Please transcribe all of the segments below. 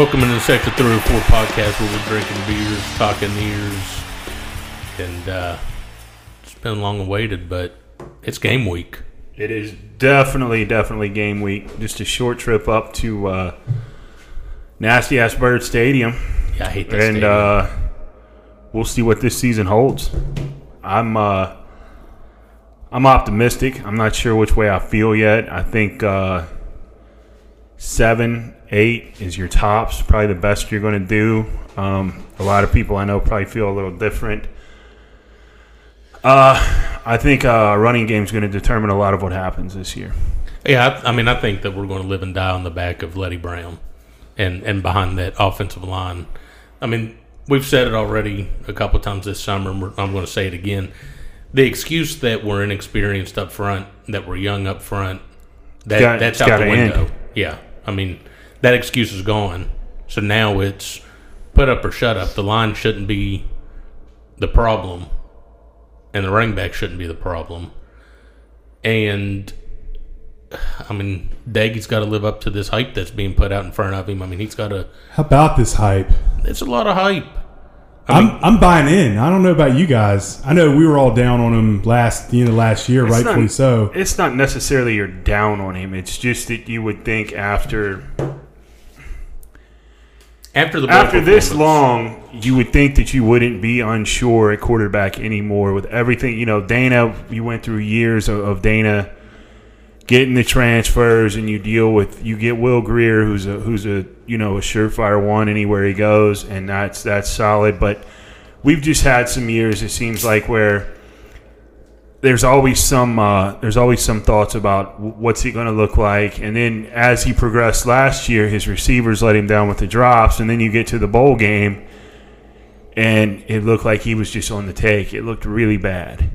Welcome to the Section 304 podcast where we're drinking beers, talking ears, and uh, it's been long awaited, but it's game week. It is definitely, definitely game week. Just a short trip up to uh, Nasty Ass Byrd Stadium, Yeah, I hate that and stadium. uh, we'll see what this season holds. I'm, uh, I'm optimistic. I'm not sure which way I feel yet. I think uh, seven, eight is your tops. Probably the best you're going to do. Um, a lot of people I know probably feel a little different. Uh, I think uh, running game is going to determine a lot of what happens this year. yeah, I, I mean, I think that we're going to live and die on the back of Leddie Brown and, and behind that offensive line. I mean, we've said it already a couple times this summer, and we're, I'm going to say it again. The excuse that we're inexperienced up front, that we're young up front, that Got- that's out the gotta end. window. Yeah, I mean that excuse is gone. So now it's put up or shut up. The line shouldn't be the problem, and the running back shouldn't be the problem. And I mean, Doege's got to live up to this hype that's being put out in front of him. I mean, he's got to. How about this hype? It's a lot of hype. I I'm mean, I'm buying in. I don't know about you guys. I know we were all down on him last the end of last year, It's rightfully not- so. It's not necessarily you're down on him. It's just that you would think after after the after this long, you would think that you wouldn't be unsure at quarterback anymore. With everything, you know, Dana, you went through years of, of Dana getting the transfers, and you deal with you get Will Grier, who's a who's a you know a surefire one anywhere he goes, and that's that's solid. But we've just had some years. It seems like where there's always some uh, there's always some thoughts about what's he going to look like, and then as he progressed last year, his receivers let him down with the drops, and then you get to the bowl game, and it looked like he was just on the take. It looked really bad.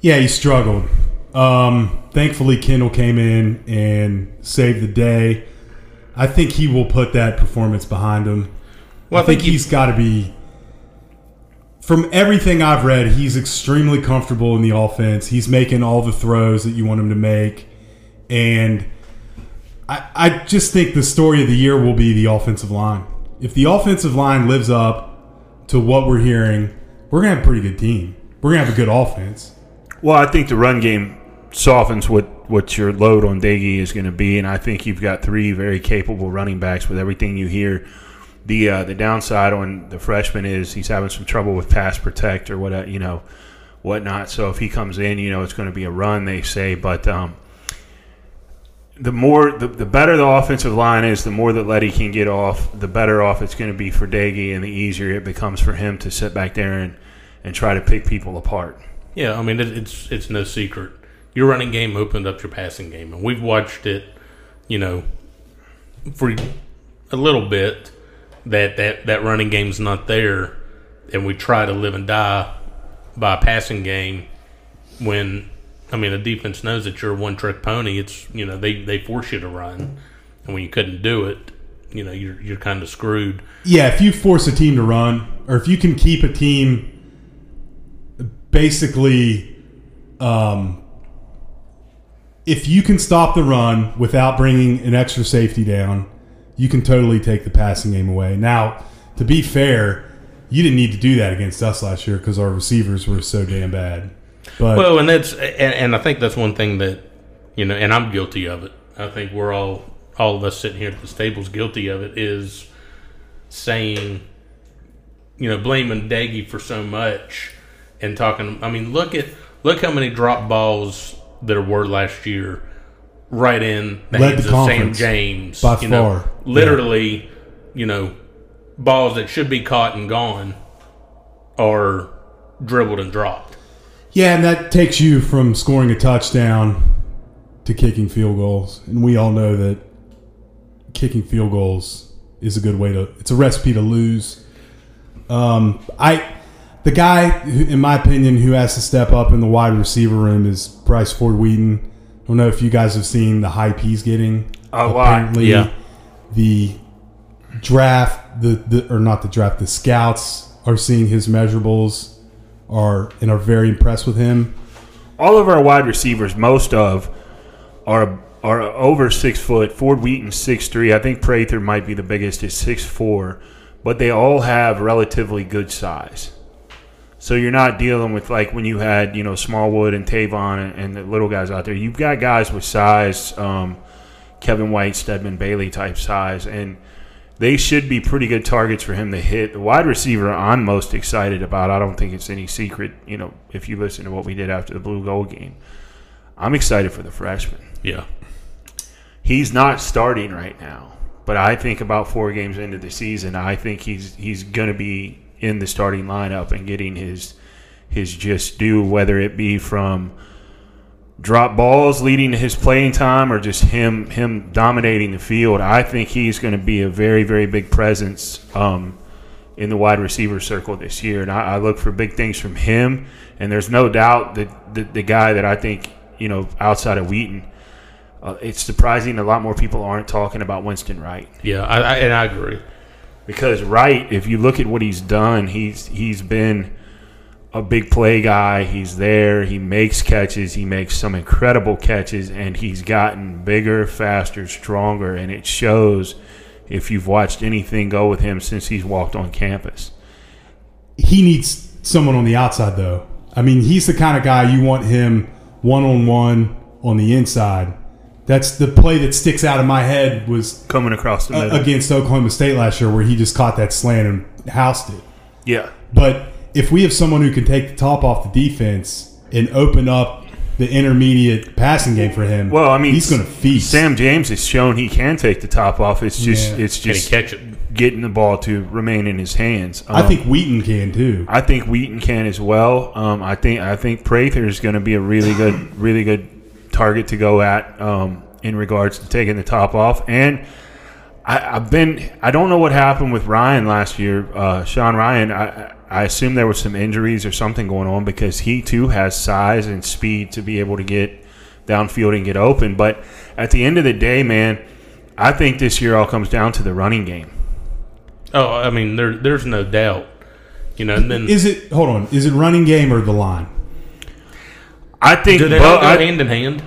Yeah, he struggled. Um, thankfully, Kendall came in and saved the day. I think he will put that performance behind him. Well, I think he- he's got to be. From everything I've read, he's extremely comfortable in the offense. He's making all the throws that you want him to make, and I, I just think the story of the year will be the offensive line. If the offensive line lives up to what we're hearing, we're gonna have a pretty good team. We're gonna have a good offense. Well, I think the run game softens what, what your load on Doege is going to be, and I think you've got three very capable running backs with everything you hear. The uh, the downside on the freshman is he's having some trouble with pass protect or what you know whatnot. So if he comes in, you know it's going to be a run, they say. But um, the more the, the better the offensive line is, the more that Leddie can get off, the better off it's going to be for Doege, and the easier it becomes for him to sit back there and, and try to pick people apart. Yeah, I mean it, it's it's no secret. Your running game opened up your passing game, and we've watched it. You know, for a little bit that that that running game's not there, and we try to live and die by a passing game. When I mean, a defense knows that you're a one trick pony. It's you know they they force you to run, and when you couldn't do it, you know you're you're kind of screwed. Yeah, if you force a team to run, or if you can keep a team basically, um, if you can stop the run without bringing an extra safety down, you can totally take the passing game away. Now, to be fair, you didn't need to do that against us last year because our receivers were so damn bad. But Well, and that's and, and I think that's one thing that you know, and I'm guilty of it. I think we're all all of us sitting here at this table's guilty of it. Is saying, you know, blaming Doege for so much and talking. I mean, look at look how many drop balls there were last year, right in the Led hands the of Sam James. by you know, far. literally, you know, balls that should be caught and gone are dribbled and dropped. Yeah, and that takes you from scoring a touchdown to kicking field goals, and we all know that kicking field goals is a good way to. It's a recipe to lose. Um, I, the guy, who, in my opinion, who has to step up in the wide receiver room is Bryce Ford Wheaton. I don't know if you guys have seen the hype he's getting. A lot, yeah. The draft, the, the or not the draft, the scouts are seeing his measurables are and are very impressed with him. all of our wide receivers, most of, are are over six foot. Ford Wheaton six three. I think Prather might be the biggest is six four, but they all have relatively good size. So you're not dealing with like when you had you know Smallwood and Tavon and, and the little guys out there. You've got guys with size, um, Kevin White, Stedman Bailey type size, and they should be pretty good targets for him to hit. The wide receiver I'm most excited about. I don't think it's any secret. You know, if you listen to what we did after the blue gold game, I'm excited for the freshman. Yeah. He's not starting right now, but I think about four games into the season, I think he's he's going to be in the starting lineup and getting his his just due, whether it be from drop balls leading to his playing time or just him him dominating the field. I think he's going to be a very very big presence um, in the wide receiver circle this year, and I, I look for big things from him. And there's no doubt that the, the guy that I think you know outside of Wheaton. Uh, it's surprising a lot more people aren't talking about Winston Wright Yeah, I, I, and I agree. Because Wright, if you look at what he's done, he's he's been a big play guy. He's there. He makes catches. He makes some incredible catches, and he's gotten bigger, faster, stronger, and it shows. If you've watched anything go with him since he's walked on campus, he needs someone on the outside though. I mean, he's the kind of guy you want him one on one on the inside. That's the play that sticks out of my head was coming across the middle, against Oklahoma State last year where he just caught that slant and housed it. yeah, But if we have someone who can take the top off the defense and open up the intermediate passing game for him, Well, I mean, he's going to feast. Sam James has shown he can take the top off. It's just Yeah. it's just catch it? getting the ball to remain in his hands. I Um, think Wheaton can too. I think Wheaton can as well. Um, I think I think Prather is going to be a really good, really good target to go at um, in regards to taking the top off. And I, I've been I don't know what happened with Ryan last year, uh, Sean Ryan. I I assume there was some injuries or something going on because he too has size and speed to be able to get downfield and get open. But at the end of the day, man, I think this year all comes down to the running game. Oh, I mean, there, there's no doubt. You know, and then Is it? Hold on. Is it running game or the line? I think do they bo- go I- hand in hand?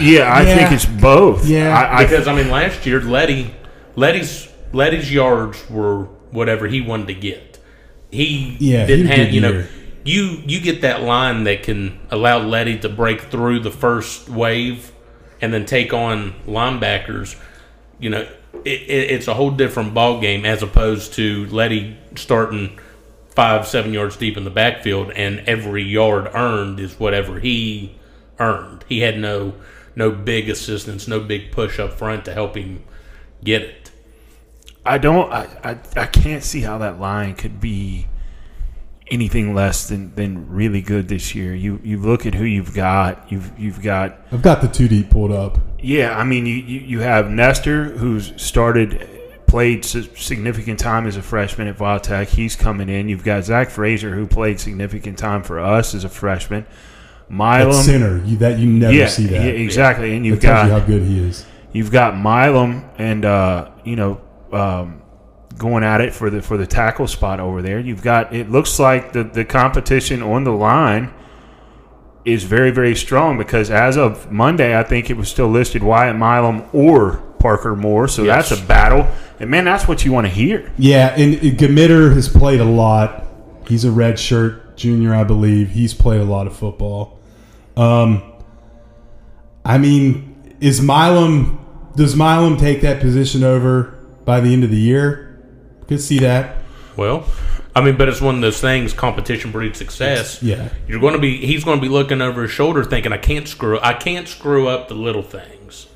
Yeah, I Yeah. think it's both. Yeah. I, I Because I mean, last year Leddie, Leddie's Leddie's yards were whatever he wanted to get. He Yeah, didn't have good you know year. you you get that line that can allow Leddie to break through the first wave and then take on linebackers. You know, it, it, it's a whole different ball game as opposed to Leddie starting five seven yards deep in the backfield and every yard earned is whatever he earned. He had no no big assistance, no big push up front to help him get it. I don't. I, I I can't see how that line could be anything less than, than really good this year. You you look at who you've got. You've you've got I've got the two deep pulled up. yeah. I mean you you, you have Nestor who's started played significant time as a freshman at Vautech. He's coming in. You've got Zach Frazier who played significant time for us as a freshman. At Milum, center, you, that you never yeah, see that. yeah, exactly. And you've tells got you how good he is. You've got Milum and uh, you know um, going at it for the for the tackle spot over there. You've got it looks like the the competition on the line is very very strong because as of Monday, I think it was still listed Wyatt Milum or Parker Moore. So Yes. that's a battle, and man, that's what you want to hear. Yeah, and and Gmiter has played a lot. He's a red shirt junior, I believe. He's played a lot of football. Um, I mean, is Milum? Does Milum take that position over by the end of the year? Could see that. Well, I mean, but it's one of those things. Competition breeds success. Yeah. You're going to be. He's going to be looking over his shoulder, thinking, "I can't screw. I can't screw up the little things.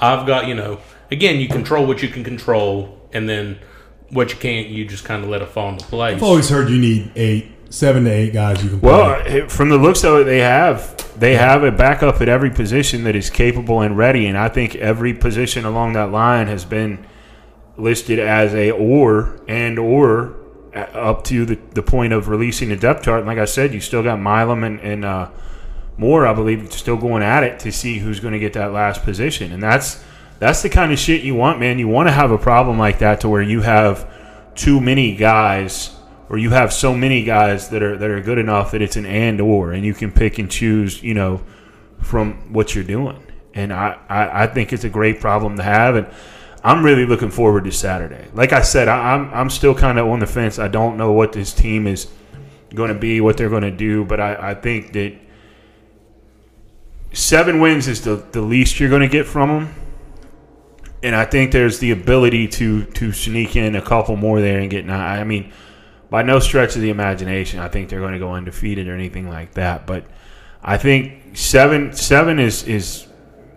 I've got you know. Again, you control what you can control, and then what you can't, you just kind of let it fall into place. I've always heard you need eight, seven to eight guys you can play. Well, from the looks of it, they have they have a backup at every position that is capable and ready, and I think every position along that line has been listed as a or and or uh, up to the, the point of releasing the depth chart. And like I said, you still got Milum and, and uh, Moore, I believe, still going at it to see who's going to get that last position, and that's that's the kind of shit you want, man. You want to have a problem like that to where you have too many guys or you have so many guys that are that are good enough that it's an and or and you can pick and choose, you know, from what you're doing. And I, I, I think it's a great problem to have and I'm really looking forward to Saturday. Like I said, I, I'm I'm still kind of on the fence. I don't know what this team is going to be, what they're going to do, but I, I think that seven wins is the, the least you're going to get from them and I think there's the ability to to sneak in a couple more there and get nine. I mean, by no stretch of the imagination, I think they're going to go undefeated or anything like that. But I think seven seven is is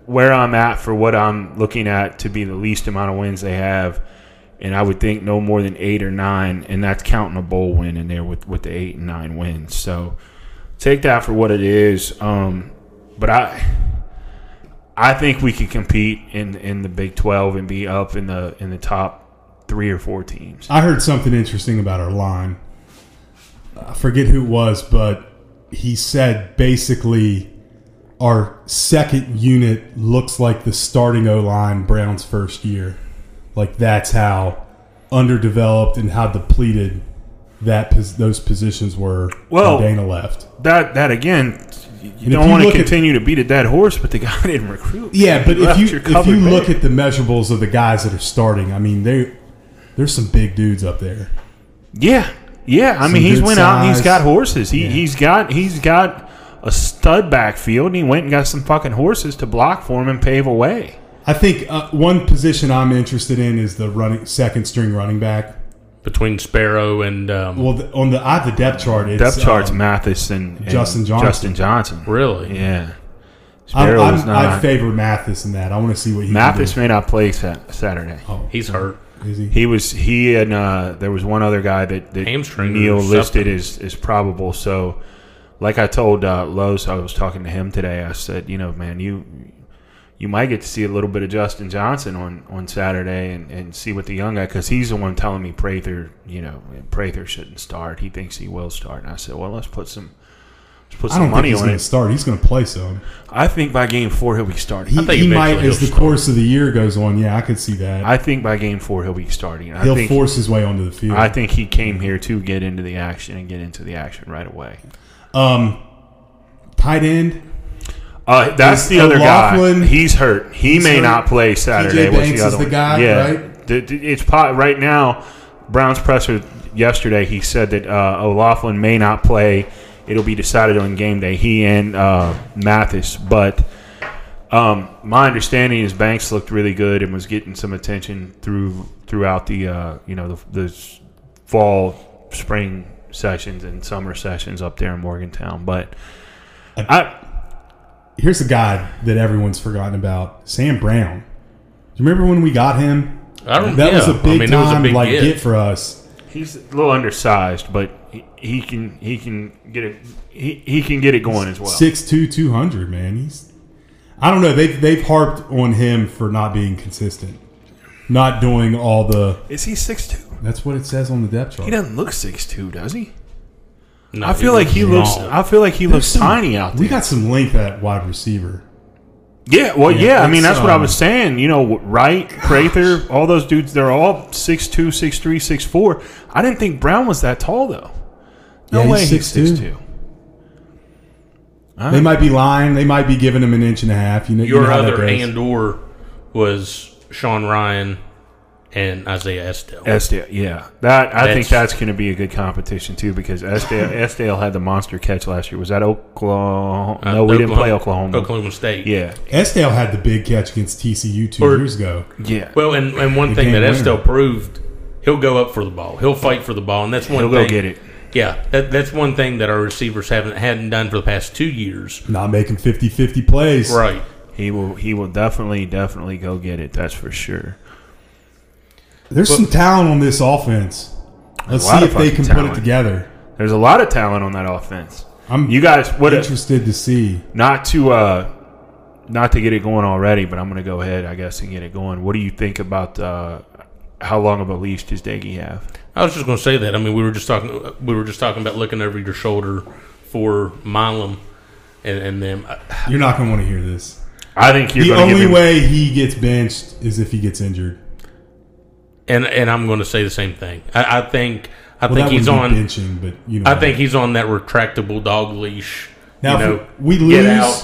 where I'm at for what I'm looking at to be the least amount of wins they have. And I would think no more than eight or nine, and that's counting a bowl win in there with, with the eight and nine wins. So take that for what it is. Um, but I I think we could compete in in the Big Twelve and be up in the in the top three or four teams. I heard something interesting about our line. I forget who it was, but he said basically our second unit looks like the starting O line Brown's first year. Like that's how underdeveloped and how depleted that pos- those positions were Well, when Dana left. That that again, you don't want to look at- continue to beat a dead horse, but the guy didn't recruit. Yeah, but He if you if you look at the measurables of the guys that are starting, I mean they there's some big dudes up there. yeah, yeah, I Some mean he's went out and he's size. got horses. He Yeah. he's got he's got a stud backfield, and he went and got some fucking horses to block for him and pave a way. I think uh, one position I'm interested in is the running second string running back. Between Sparrow and um, Well, the, on the I have the depth chart. It's, Depth charts, um, Mathis and, and Justin Johnson. Justin Johnson. really. Yeah, I'm, Sparrow's I'm, I favor Mathis in that. I want to see what he Mathis Can may not play sat- Saturday. Oh, He's hurt. is he? He was he and uh, there was one other guy that, that Hamstring Neal listed something. as, as probable. So, like I told uh, Lowe's, I was talking to him today. I said, you know, man, you you might get to see a little bit of Justin Johnson on, on Saturday and, and see what the young guy because he's the one telling me Prather, you know, Prather shouldn't start. He thinks he will start, and I said, well, let's put some let's put I don't think money he's on going it. to start. He's going to play some. I think by game four he'll be starting. He, I think he might, as the start. course of the year goes on. Yeah, I could see that. I think by game four he'll be starting. I He'll think, force his way onto the field. I think he came here to get into the action and get into the action right away. um, tight end. Uh, that's the other O'Laughlin- guy. He's hurt. He He's may hurt. not play Saturday. What's Banks the other is the one? guy, yeah. right? It's pot right now. Brown's presser yesterday. He said that uh, O'Laughlin may not play. It'll be decided on game day. He and uh, Mathis, but um, my understanding is Banks looked really good and was getting some attention through throughout the uh, you know the, the fall, spring sessions and summer sessions up there in Morgantown. But I Here's a guy that everyone's forgotten about: Sam Brown. Do you remember when we got him? I don't. That was a big I mean, it a time big like get. get for us. He's a little undersized, but he, he can he can get it he, he can get it going as well. Six two, two hundred. Man, he's. I don't know. They've they've harped on him for not being consistent, not doing all the. Is he six two? That's what it says on the depth chart. He doesn't look six two, does he? No, I feel like he looks. small. I feel like he There's looks some- tiny out there. We got some length at wide receiver. yeah, well, Yeah, yeah. I mean, it's, that's what I um, was saying. You know, Wright, Prather, all those dudes. They're all six two, six three, six four. I didn't think Brown was that tall though. No Yeah, he's way, he's six two. They might be lying. They might be giving him an inch and a half. You know, you Your know other goes. and or was Sean Ryan and Isaiah Esdale. Esdale, yeah, that I think That's- that's going to be a good competition too because Esdale Esdale had the monster catch last year. Was that Oklahoma? Uh, no, we didn't play Oklahoma. Oklahoma State. Yeah, Esdale had the big catch against TCU two Or- years ago. yeah. Well, and, and one The thing that winner. Esdale proved He'll go up for the ball. He'll fight for the ball, and that's one. He'll thing, go get it. Yeah, that, that's one thing that our receivers haven't hadn't done for the past two years. Not making 50-50 plays. Right. He will. He will definitely, definitely go get it. That's for sure. There's some talent on this offense. Let's see if they fucking can put it together. There's a lot of talent on that offense. I'm You guys, what? interested to see. not to uh, not to get it going already, but I'm going to go ahead, I guess, and get it going. What do you think about uh, how long of a leash does Doege have? I was just going to say that. I mean, we were just talking. We were just talking about looking over your shoulder for Milum, and, and then uh, You're not going to want to hear this. I think you're The only give him, way he gets benched is if he gets injured. And and I'm going to say the same thing. I, I think I Well, think he's on. be benching, but you know. I think he's on that retractable dog leash. now you know, if we lose.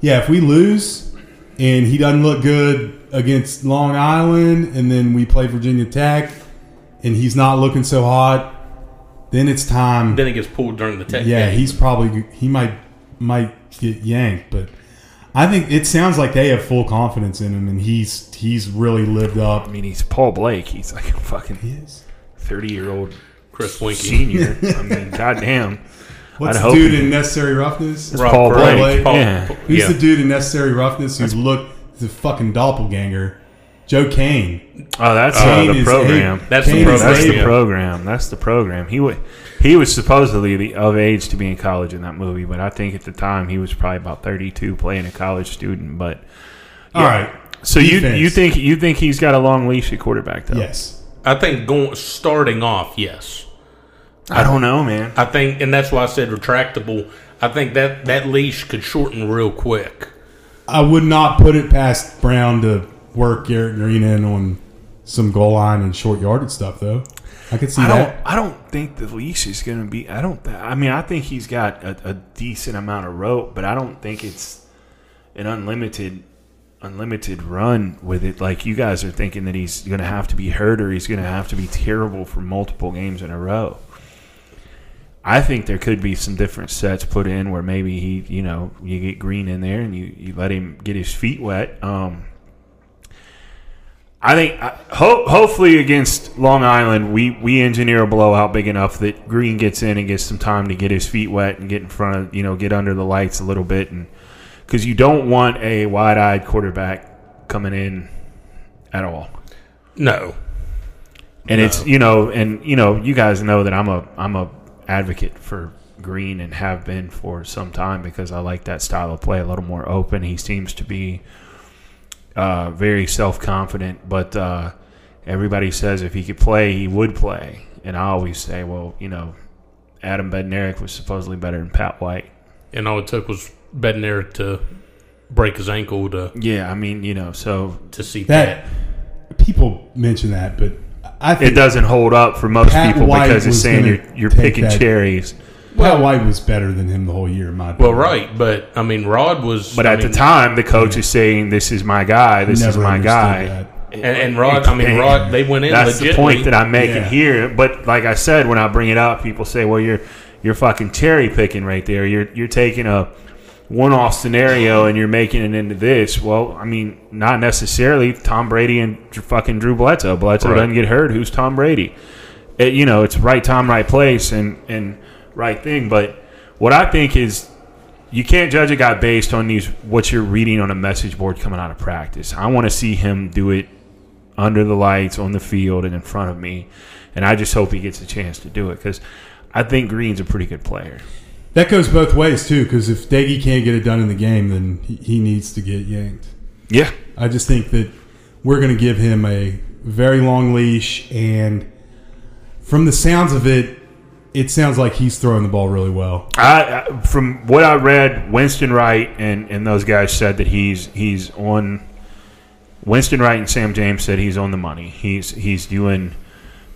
Yeah, if we lose and he doesn't look good against Long Island, and then we play Virginia Tech, and he's not looking so hot, then it's time. Then he gets pulled during the tech. yeah, game. he's probably he might might get yanked, but I think it sounds like they have full confidence in him, and he's he's really lived up. I mean, he's Paul Blake. He's like a fucking He is. 30 year old Chris Weinke. senior. I mean, goddamn. What's I'd the hope dude he- in Necessary Roughness? Rob Paul Perley. Blake. Paul- Yeah. Who's yeah. the dude in Necessary Roughness who looked the fucking doppelganger? Joe Kane. Oh, that's Kane uh, the program. a- That's the Kane is program. That's the program. That's the program. He was he was supposedly the, of age to be in college in that movie, but I think at the time he was probably about 32 playing a college student. But All right. so you you think you think he's got a long leash at quarterback though? Yes. I think going starting off, yes. I don't know, man. I think, and that's why I said retractable. I think that that leash could shorten real quick. I would not put it past Brown to work Garrett Greene in on some goal line and short yardage stuff, though. I could see I don't. that. I don't think the leash is going to be. I don't. th- I mean, I think he's got a, a decent amount of rope, but I don't think it's an unlimited, unlimited run with it. Like you guys are thinking that he's going to have to be hurt or he's going to have to be terrible for multiple games in a row. I think there could be some different sets put in where maybe he, you know, you get Greene in there and you, you let him get his feet wet. Um, I think uh, ho- hopefully against Long Island, we, we engineer a blowout big enough that Greene gets in and gets some time to get his feet wet and get in front of you know get under the lights a little bit, and because you don't want a wide eyed quarterback coming in at all. No, And it's you know, and you know, you guys know that I'm a I'm a advocate for Greene and have been for some time because I like that style of play, a little more open. He seems to be uh, very self confident, but uh, everybody says if he could play, he would play. And I always say, well, you know, Adam Bednarik was supposedly better than Pat White. and all it took was Bednarik to break his ankle to Yeah, I mean, you know, so to see That that. people mention that, but I it doesn't hold up for most Pat people White because it's saying you're you're picking that- cherries. Pat White was better than him the whole year. In my Well, right, but I mean, Rod was. But I at mean, the time, the coach is saying, "This is my guy. This is my guy." that. and, and Rod, I mean, Rod, they went in. That's the point that I'm making Yeah. here. But like I said, when I bring it up, people say, "Well, you're you're fucking cherry picking right there. You're you're taking a one-off scenario and you're making it into this." Well, I mean, not necessarily. Tom Brady and fucking Drew Bledsoe. Bledsoe Right. doesn't get hurt. Who's Tom Brady? It, you know, it's right time, right place, and and right thing. But what I think is you can't judge a guy based on these what you're reading on a message board coming out of practice. I want to see him do it under the lights on the field and in front of me, and I just hope he gets a chance to do it because I think Greene's a pretty good player. That goes both ways too, because if Doege can't get it done in the game, then he, he needs to get yanked. Yeah, I just think that we're going to give him a very long leash, and from the sounds of it, it sounds like he's throwing the ball really well. I, I from what I read, Winston Wright and, and those guys said that he's he's on. Winston Wright and Sam James said he's on the money. He's he's doing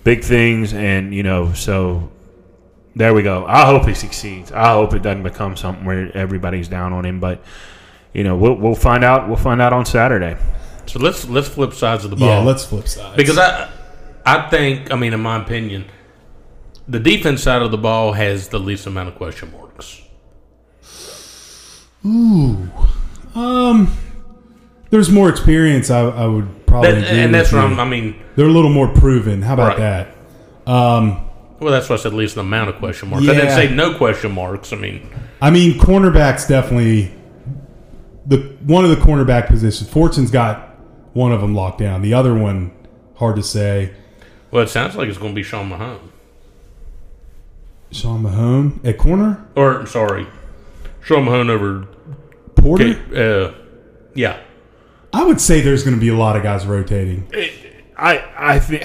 big things, and you know, so there we go. I hope he succeeds. I hope it doesn't become something where everybody's down on him. But you know, we'll we'll find out. We'll find out on Saturday. So let's let's flip sides of the ball. Yeah, let's flip sides. because I I think I mean in my opinion, the defense side of the ball has the least amount of question marks. Ooh, um, there's more experience. I, I would probably That, agree and that's what. I'm, mean. They're a little more proven. How about Right. that? Um, Well, that's why I said at least the amount of question marks. I didn't say no question marks. I mean, I mean, cornerbacks definitely. The one of the cornerback positions. Fortune's got one of them locked down. The other one, hard to say. well, it sounds like it's going to be Sean Mahone. Sean Mahone at corner. Or sorry, Sean Mahone over. Porter. Uh, yeah, I would say there's going to be a lot of guys rotating. I I think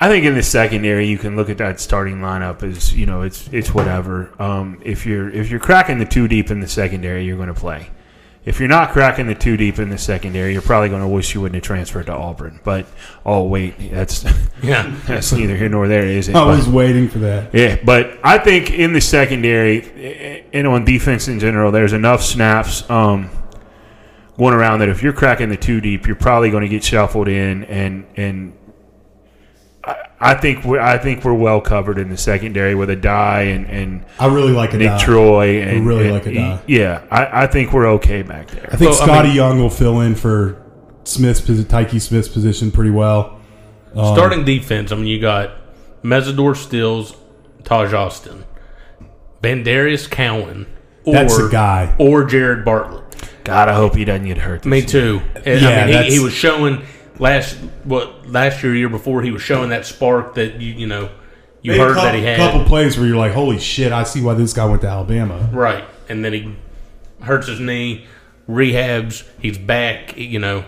I think in the secondary you can look at that starting lineup as you know it's it's whatever. Um, if you're if you're cracking the two deep in the secondary, you're going to play. If you're not cracking the two deep in the secondary, you're probably going to wish you wouldn't have transferred to Auburn. But oh wait, that's yeah. that's neither here nor there, is it? I But- was waiting for that. yeah, but I think in the secondary eh, and on defense in general, there's enough snaps um, going around that if you're cracking the two deep, you're probably going to get shuffled in, and and I, I think we're I think we're well covered in the secondary with Addae and and I really like a Nick die. Troy and really and- like Addae. Yeah, I, I think we're okay back there. I think Well, I Scotty mean- Young will fill in for Smith's Tykee Smith's position pretty well. Um, Starting defense, I mean, you got Mesidor Stills, Taijh Alston, VanDarius Cowan, or, That's a guy. or Jared Bartlett. God, I hope he doesn't get hurt. This Me year. too. And, Yeah, I mean, he, he was showing last what last year, year before, he was showing that spark that you you know you Made heard couple, that he had. A couple plays where you're like, holy shit, I see why this guy went to Alabama. Right. And then he hurts his knee, rehabs, he's back, you know.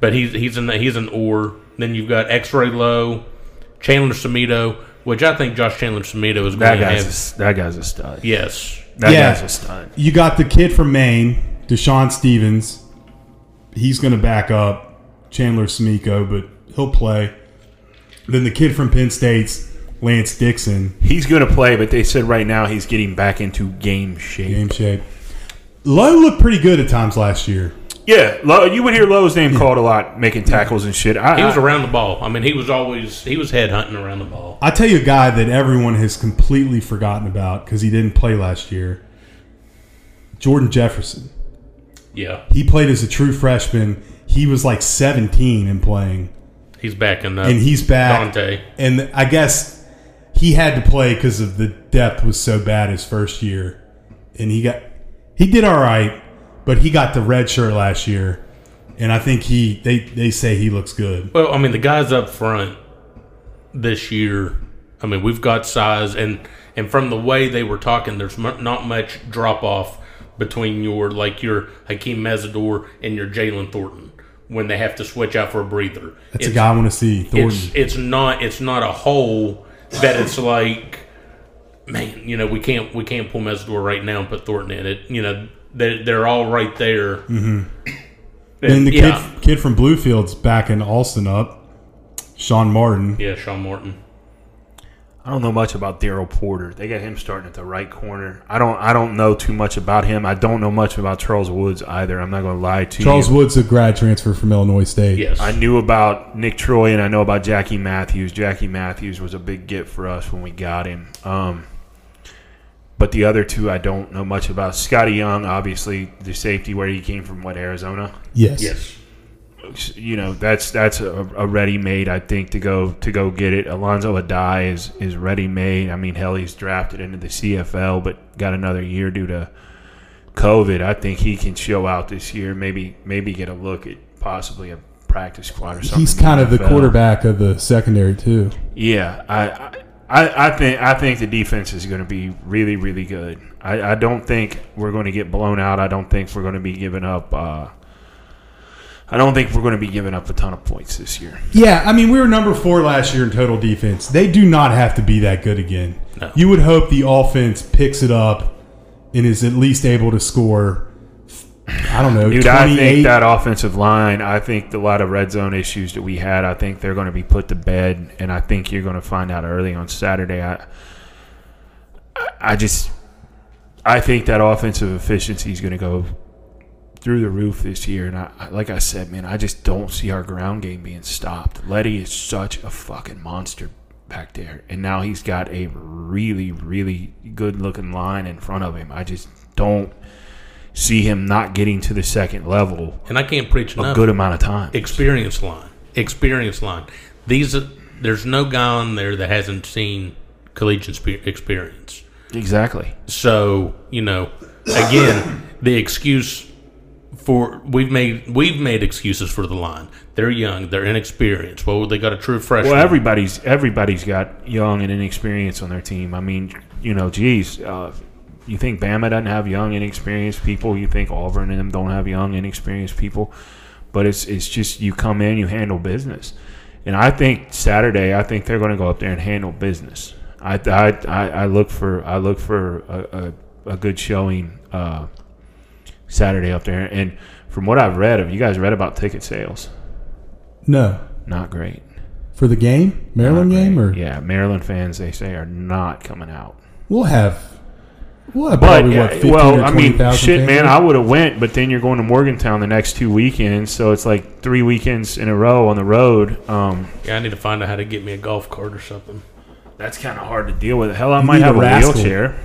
But he's he's an he's an or. Then you've got Exree Loe, Chandler Semedo, which I think Josh Chandler Semedo is That going to guy's have. a, s- that guy's a stud. yes. That Yeah. guy's a stud. You got the kid from Maine, Deshawn Stevens. He's going to back up Chandler Semedo, but he'll play. Then the kid from Penn State's Lance Dixon, He's going to play, but they said right now he's getting back into game shape. game shape. Loe looked pretty good at times last year. Yeah, Loe, you would hear Loe's name called a lot, making tackles and shit. I, He was I- around the ball. I mean, he was always he was head hunting around the ball. I tell you a guy that everyone has completely forgotten about because he didn't play last year. Jordan Jefferson. Yeah, He played as a true freshman. He was like 17 and playing, he's backing up. and he's back. Dante. And I guess he had to play because of the depth was so bad his first year, and he got he did all right, but he got the red shirt last year, and I think he they they say he looks good. Well, I mean, the guys up front this year. I mean, we've got size, and and from the way they were talking, there's not much drop off between your like your Akheem Mesidor and your Jalen Thornton when they have to switch out for a breather. That's it's, a guy I want to see. Thornton. It's it's not it's not a hole that it's like, man, you know, we can't we can't pull Mesidor right now and put Thornton in it. You know, they they're all right there. Mm-hmm. and the yeah, kid kid from Bluefield's backing Alston up, Sean Martin. yeah, Sean Martin. I don't know much about Daryl Porter. They got him starting at the right corner. I don't. I don't know too much about him. I don't know much about Charles Woods either. I'm not going to lie to Charles you. Charles Woods, a grad transfer from Illinois State. Yes, I knew about Nicktroy and I know about Jackie Matthews. Jackie Matthews was a big get for us when we got him. Um, but the other two, I don't know much about. Scottie Young, obviously the safety where he came from, what Arizona. Yes. yes. You know that's that's a, a ready made I think to go to go get it. Alonzo Addae is is ready made. I mean, hell, he's drafted into the CFL, but got another year due to COVID. I think he can show out this year. Maybe maybe get a look at possibly a practice squad or something. He's kind of the quarterback of the secondary too. Yeah, I. I, I think I think the defense is going to be really really good. I, I don't think we're going to get blown out. I don't think we're going to be giving up. Uh, I don't think we're going to be giving up a ton of points this year. Yeah, I mean we were number four last year in total defense. They do not have to be that good again. No. You would hope the offense picks it up and is at least able to score. I don't know, Dude, I think that offensive line, I think a lot of red zone issues that we had, I think they're going to be put to bed, and I think you're going to find out early on Saturday. I, I- I just, I think that offensive efficiency is going to go through the roof this year, and I, like I said, man, I just don't see our ground game being stopped. Leddie is such a fucking monster back there, and now he's got a really, really good looking line in front of him. I just don't see him not getting to the second level And I can't preach a enough. good amount of time. experience line. Experience line. These there's no guy on there that hasn't seen collegiate experience. Exactly. So you know, again, the excuse for we've made we've made excuses for the line. They're young. They're inexperienced. Well, they got a true freshman. Well, everybody's everybody's got young and inexperienced on their team. I mean, you know, geez, uh, you think Bama doesn't have young, inexperienced people? You think Auburn and them don't have young, inexperienced people? But it's it's just you come in, you handle business, and I think Saturday, I think they're going to go up there and handle business. I I, I, look for I look for a, a, a good showing uh, Saturday up there, and from what I've read, have you guys read about ticket sales? No, Not great. for the game, Maryland game, or yeah, Maryland fans they say are not coming out. we'll have. We'll have But probably what, uh, 15 well, or I mean, shit, fans man. I would have went, but then you're going to Morgantown the next two weekends, so it's like three weekends in a row on the road. Um, yeah, I need to find out how to get me a golf cart or something. that's kind of hard to deal with. Hell, I You might need a have a, rascal. wheelchair.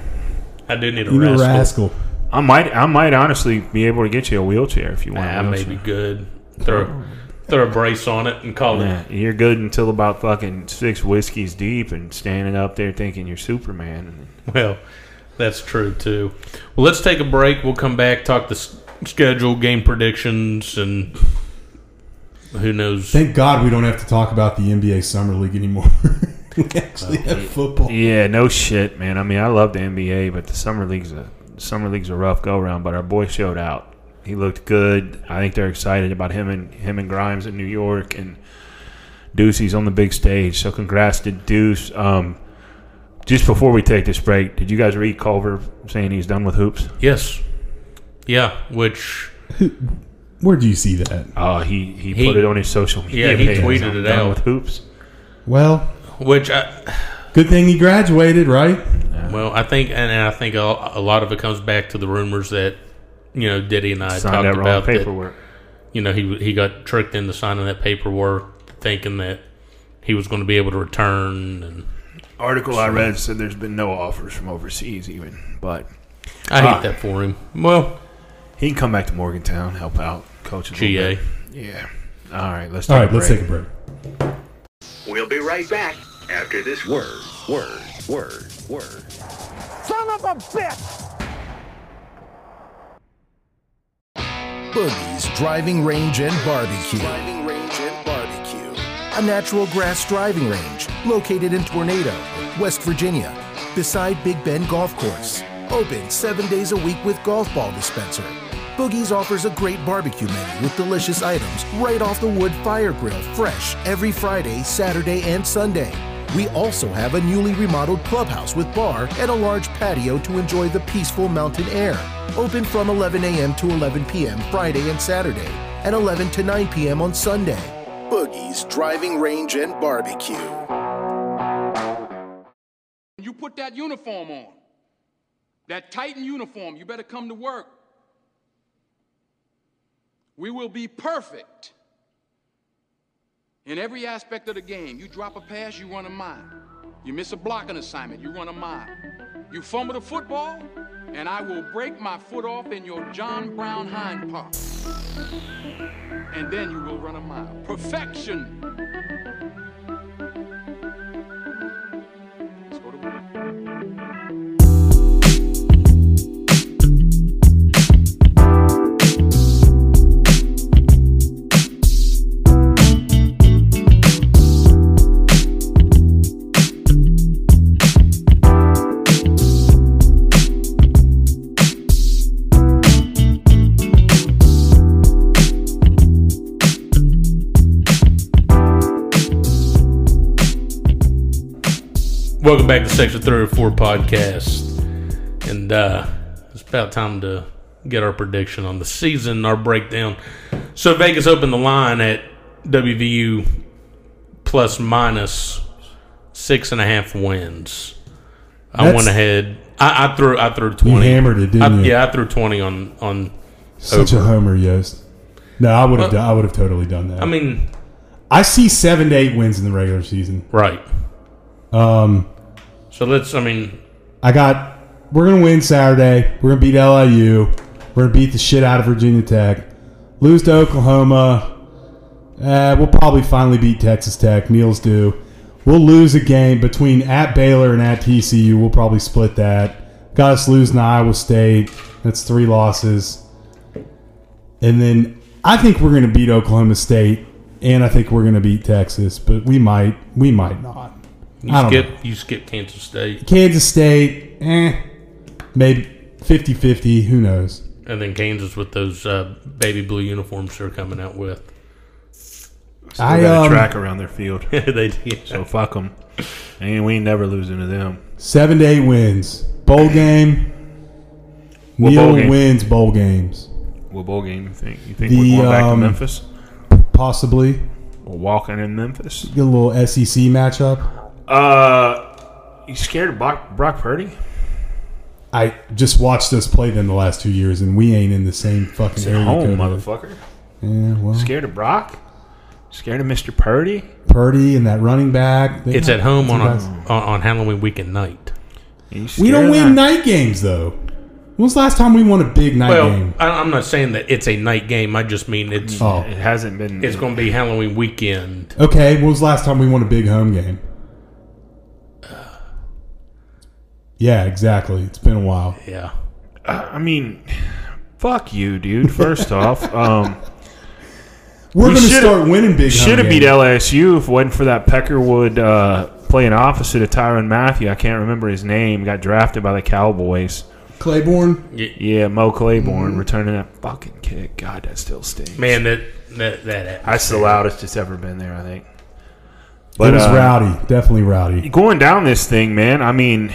I do need a You know, rascal. rascal. I might, I might honestly be able to get you a wheelchair if you want. Ah, a may be good. Throw throw a brace on it and call Yeah, it. you're good until about fucking six whiskeys deep and standing up there thinking you're Superman. Well, that's true too. Well, let's take a break. We'll come back, talk the s- schedule, game predictions, and who knows. Thank God we don't have to talk about the NBA Summer League anymore. we actually have football. Yeah, no shit, man. I mean, I love the NBA, but the summer league's a summer league's a rough go round. But our boy showed out. He looked good. I think they're excited about him and him and Grimes in New York and Deucey's on the big stage. So congrats to Deuce. Um, just before we take this break, did you guys read Culver saying he's done with hoops? Yes. Yeah, which Where do you see that? Oh, he, he, He- put it on his social media. Yeah, he page. tweeted I'm it done out. with hoops. Well, which I good thing he graduated, right? well, I think and I think a, a lot of it comes back to the rumors that you know Diddy and I Signed talked that wrong about that paperwork. you know he he got tricked into signing that paperwork thinking that he was going to be able to return and Article I read said there's been no offers from overseas even, but I hate Ah. that for him. Well, He can come back to Morgantown, help out, coach. a little GA. bit. Yeah. All right. Let's. Take All right, a let's break. take a break. We'll be right back after this word, word, word, word. Son of a bitch! Boogie's Driving Range and Barbecue. Driving Range and Barbecue. A natural grass driving range located in Tornado, West Virginia, beside Big Bend Golf Course. Open seven days a week with golf ball dispenser. Boogie's offers a great barbecue menu with delicious items right off the wood fire grill, fresh every Friday, Saturday, and Sunday. We also have a newly remodeled clubhouse with bar and a large patio to enjoy the peaceful mountain air. Open from 11 a.m. to 11 p.m. Friday and Saturday, and 11 to 9 p.m. on Sunday. Boogie's Driving Range and Barbecue. You put that uniform on, that Titan uniform, you better come to work. We will be perfect in every aspect of the game. You drop a pass, you run a mile. You miss a blocking assignment, you run a mile. You fumble the football, and I will break my foot off in your John Brown hind part. And then you will run a mile. Perfection. Welcome back to Section Three or Four podcast, and uh, it's about time to get our prediction on the season, our breakdown. So Vegas opened the line at WVU plus minus six and a half wins. I That's- went ahead. I, I threw. I threw twenty. You hammered it, didn't I- you? Yeah, I threw twenty on on. Such over. a homer, Yost. No, I would have. Well- done, I would have totally done that. I mean, I see seven to eight wins in the regular season. right. Um, So let's. I mean, I got. We're gonna win Saturday. We're gonna beat LIU. We're gonna beat the shit out of Virginia Tech. Lose to Oklahoma. Uh, we'll probably finally beat Texas Tech. Neil's do. We'll lose a game between at Baylor and at TCU. We'll probably split that. Got us losing to Iowa State. That's three losses. And then I think we're going to beat Oklahoma State, and I think we're going to beat Texas, but we might, we might not. You I skip you skip Kansas State, Kansas State, eh, maybe 50-50, Who knows? and then Kansas with those uh, baby blue uniforms they're coming out with. Still I, got a um, track around their field, they did. so fuck them. And we ain't never losing to them. Seven to eight wins. Bowl game. What Neal bowl game? wins bowl games. What bowl game you think? You think The, we're going back to um, Memphis? Possibly We're walking in Memphis. get a little SEC matchup. Uh, you scared of Brock, Brock Purdy? I just watched us play them the last two years, and we ain't in the same fucking It's area. home, code. motherfucker. Yeah, well, Scared of Brock? Scared of Mr. Purdy? Purdy and that running back. they It's at home on, guys. a, on on Halloween weekend night. We don't win that? night games though. When was the last time we won a big night Well, game? I, I'm not saying that it's a night game. I just mean it's Oh, It hasn't been. it's going to be Halloween weekend. okay. When was the last time we won a big home game? Yeah, exactly. It's been a while. Yeah. I mean, fuck you, dude. First off, um, We're We going to start winning big. should have beat. LSU if it wasn't for that Peckerwood uh, playing opposite of Tyrann Mathieu. I can't remember his name. Got drafted by the Cowboys. Claiborne. Yeah, Mo Mm-hmm. Returning that fucking kick. God, that still stings. Man, that that that that's the loudest it's ever been there. I think. it was uh, rowdy. Definitely rowdy. going down this thing, man. I mean,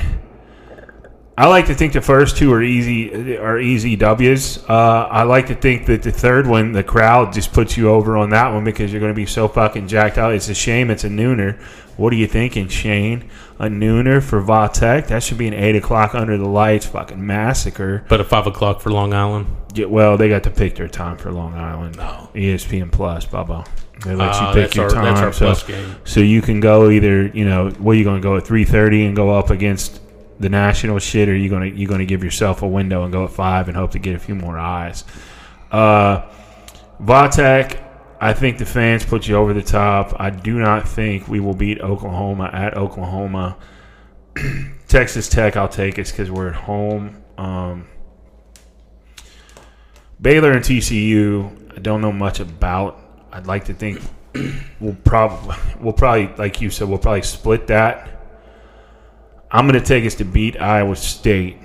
I like to think the first two are easy are easy W's. Uh, I like to think that the third one, the crowd just puts you over on that one because you're going to be so fucking jacked out. It's a shame it's a nooner. What are you thinking, Shane? A nooner for Va Tech? That should be an eight o'clock under the lights fucking massacre. But at five o'clock for Long Island. Yeah, well, they got to pick their time for Long Island. No, ESPN Plus, Bubba. They let Ah, you pick your our- time. so, plus game. so you can go either, you know, what are you going to go at three thirty and go up against the national shit, or you to you to give yourself a window and go at five and hope to get a few more eyes. Uh, I think the fans put you over the top. I do not think we will beat Oklahoma at Oklahoma. Texas Tech, I'll take it because we're at home. Um, Baylor and TCU, I don't know much about. I'd like to think we'll probably we'll probably like you said we'll probably split that. I'm going to take us to beat Iowa State,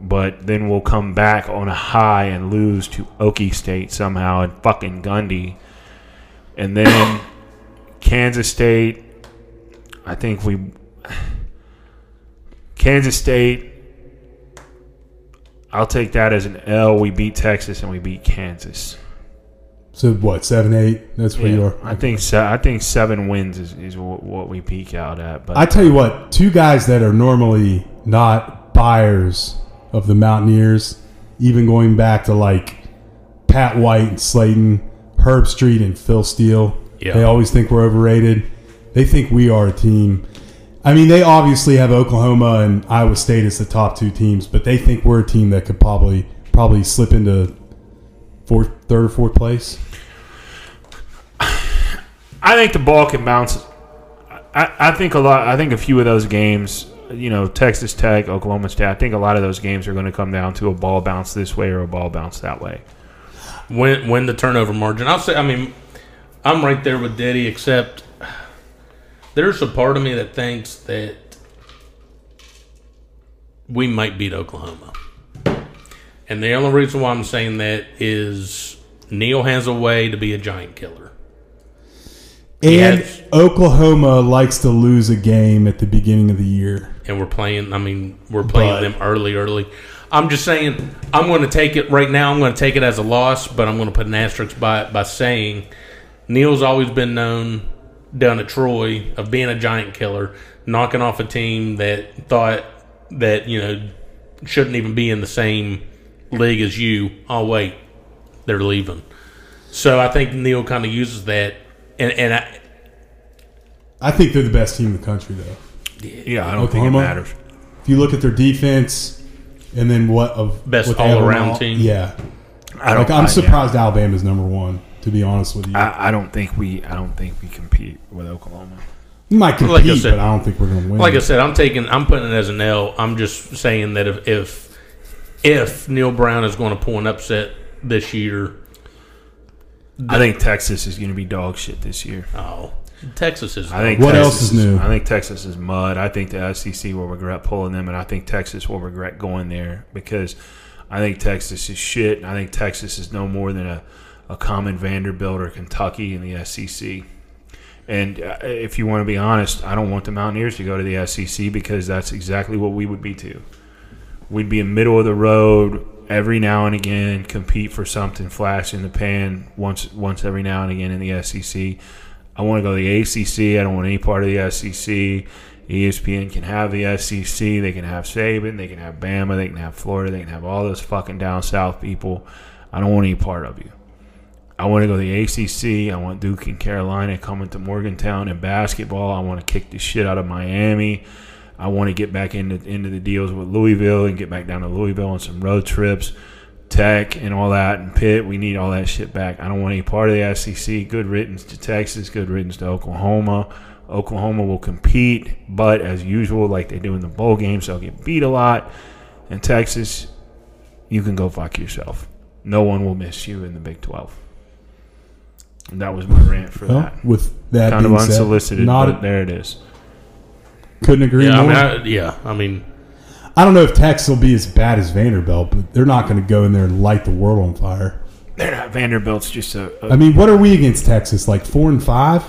but then we'll come back on a high and lose to Okie State somehow and fucking Gundy, and then Kansas State. I think we Kansas State. I'll take that as an L. We beat Texas and we beat Kansas. So what? Seven, eight. That's where you are. I think se- I think seven wins is, is what, what we peak out at. But I tell you what, two guys that are normally not buyers of the Mountaineers, even going back to like Pat White and Slaton, Herb Street and Phil Steele, Yeah. they always think we're overrated. They think we are a team. I mean, they obviously have Oklahoma and Iowa State as the top two teams, but they think we're a team that could probably probably slip into fourth, third or fourth place. I think the ball can bounce. I, I think a lot. I think a few of those games, you know, Texas Tech, Oklahoma State. I think a lot of those games are going to come down to a ball bounce this way or a ball bounce that way. When when the turnover margin, I'll say. I mean, I'm right there with Diddy, except there's a part of me that thinks that we might beat Oklahoma, and the only reason why I'm saying that is Neal has a way to be a giant killer. And Yes. Oklahoma likes to lose a game at the beginning of the year. and we're playing. I mean, we're playing But- them early, early. I'm just saying, I'm going to take it right now. I'm going to take it as a loss, but I'm going to put an asterisk by it by saying Neal's always been known down at Troy of being a giant killer, knocking off a team that thought that you know shouldn't even be in the same league as you. Oh wait, they're leaving. So I think Neal kind of uses that, and and I, I think they're the best team in the country, though. Yeah, I don't Oklahoma? think it matters. If you look at their defense, and then what of Best what all-around on- team? Yeah, I like I'm I- surprised Alabama's number one. To be honest with you, I, I don't think we. I don't think we compete with Oklahoma. we might compete, Like I said- but I don't think we're going to win. Like I said, I'm taking, I'm putting it as an L. I'm just saying that if if, if Neal Brown is going to pull an upset this year, I think Texas is going to be dog shit this year. oh, Texas is. I think What Texas else is new? I think Texas is mud. I think the SEC will regret pulling them, and I think Texas will regret going there because I think Texas is shit. And I think Texas is no more than a, a common Vanderbilt or Kentucky in the SEC. And uh, if you want to be honest, I don't want the Mountaineers to go to the SEC because that's exactly what we would be too. We'd be in middle of the road every now and again, compete for something, flash in the pan once once every now and again in the SEC. I want to go to the ACC. I don't want any part of the SEC. ESPN can have the SEC. They can have Saban. They can have Bama. They can have Florida. They can have all those fucking down south people. I don't want any part of you. I want to go to the ACC. I want Duke and Carolina coming to Morgantown in basketball. I want to kick the shit out of Miami. I want to get back into into the deals with Louisville and get back down to Louisville on some road trips, Tech and all that, and Pitt. We need all that shit back. I don't want any part of the SEC. Good riddance to Texas. Good riddance to Oklahoma. Oklahoma will compete, but as usual, like they do in the bowl games, they'll get beat a lot. And Texas, you can go fuck yourself. No one will miss you in the Big 12. And that was my rant for Well, that. with that Kind of being said, unsolicited, not but there it is. Couldn't agree yeah, I more. mean, I, I, yeah. I mean, I don't know if Texas will be as bad as Vanderbilt, but they're not going to go in there and light the world on fire. They're not, Vanderbilt's just a, a I mean, what are we against Texas? Like four and five?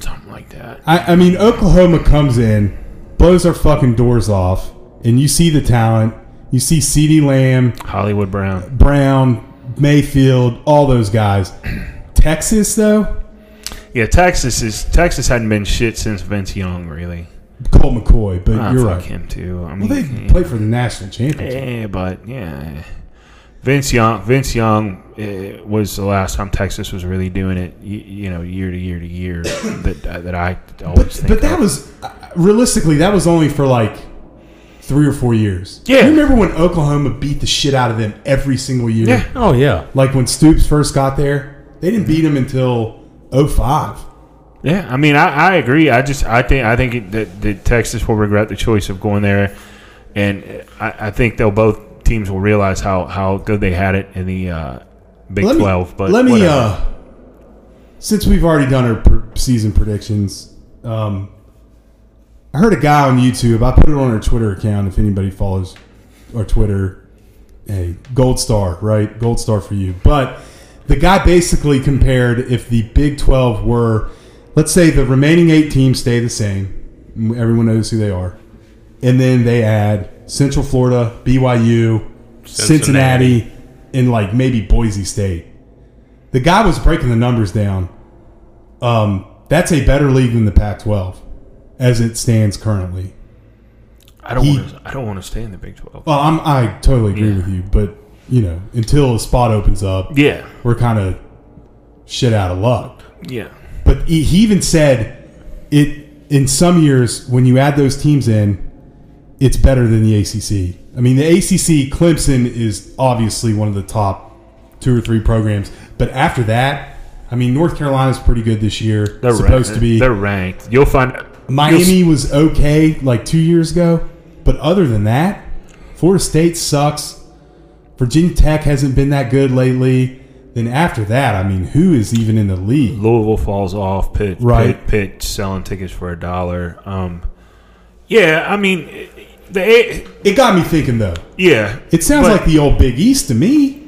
something like that. I, I mean, Oklahoma comes in, blows our fucking doors off, and you see the talent. You see CeeDee Lamb, Hollywood Brown. Brown, Mayfield, all those guys. Texas, though, Yeah, Texas is Texas hadn't been shit since Vince Young, really. Colt McCoy, but Ah, you're fuck right. him too. I Well, mean, they yeah. played for the national championship. Yeah, but yeah, Vince Young. Vince Young uh, was the last time Texas was really doing it. You, you know, year to year to year. that uh, that I always But, think. but that of. was uh, realistically that was only for like three or four years. Yeah. you remember when Oklahoma beat the shit out of them every single year? Yeah. oh yeah. like when Stoops first got there, they didn't beat them until 05. Yeah, I mean, I, I agree. I just I think I think that, that Texas will regret the choice of going there, and I, I think they'll both teams will realize how, how good they had it in the uh, Big Let me- Twelve. but let me, uh, since we've already done our per- season predictions, um, I heard a guy on YouTube. I put it on our Twitter account. If anybody follows our Twitter, hey, gold star, right? Gold star for you. But the guy basically compared if the Big Twelve were, let's say, the remaining eight teams stay the same. Everyone knows who they are, and then they add Central Florida, BYU, Cincinnati. Cincinnati, and like maybe Boise State. The guy was breaking the numbers down. Um, that's a better league than the Pac-12 as it stands currently. I don't he- to I don't want to stay in the Big Twelve. Well, I'm, I totally agree Yeah. with you, but you know, until a spot opens up, Yeah, we're kind of shit out of luck. yeah, But he, he even said it in some years when you add those teams in, it's better than the ACC. I mean, the ACC Clemson is obviously one of the top two or three programs, but after that, I mean, North Carolina's pretty good this year. they're supposed ranked. to be. They're ranked. You'll find Miami was okay like two years ago, but other than that, Florida State sucks. Virginia Tech hasn't been that good lately. Then after that, I mean, who is even in the league? Louisville falls off. Pitt, Right. Pitt, Pitt selling tickets for a dollar. Um, yeah, I mean, the A- It got me thinking though. yeah. It sounds but- like the old Big East to me.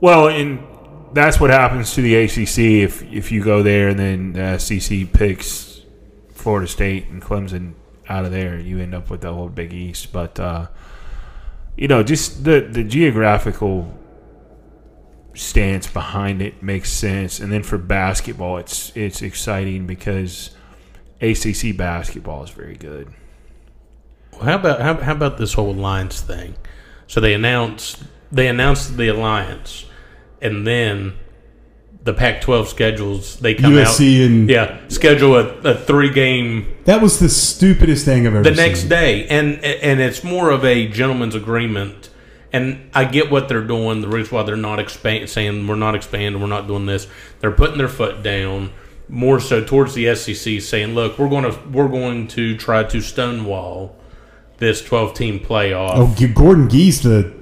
Well, and that's what happens to the ACC if if you go there and then the SEC picks Florida State and Clemson out of there, you end up with the old Big East. But uh, you know, just the the geographical stance behind it makes sense. And then for basketball, it's it's exciting because ACC basketball is very good. Well, how about how, how about this whole alliance thing? So they announced they announced the alliance, and then the Pac-12 schedules. They come USC out, and- yeah, schedule a, a three-game That was the stupidest thing I've ever the seen. next day, and and it's more of a gentleman's agreement. And I get what they're doing. The reason why they're not expand, saying we're not expanding, we're not doing this. They're putting their foot down more so towards the SEC, saying, "Look, we're going to we're going to try to stonewall this 12 team playoff." Oh, Gordon Gee's the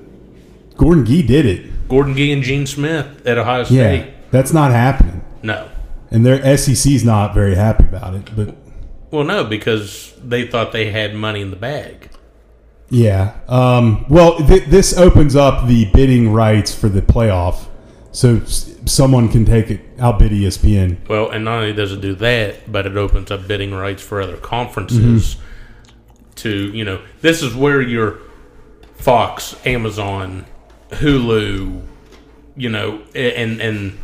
Gordon Gee did it. Gordon Gee and Gene Smith at Ohio Yeah, State. That's not happening, No, and their SEC's not very happy about it. But well, no, because they thought they had money in the bag. yeah, um, well, th- this opens up the bidding rights for the playoff, so s- someone can take it outbid ESPN. Well, and not only does it do that, but it opens up bidding rights for other conferences. To you know, this is where your Fox, Amazon, Hulu, you know, and and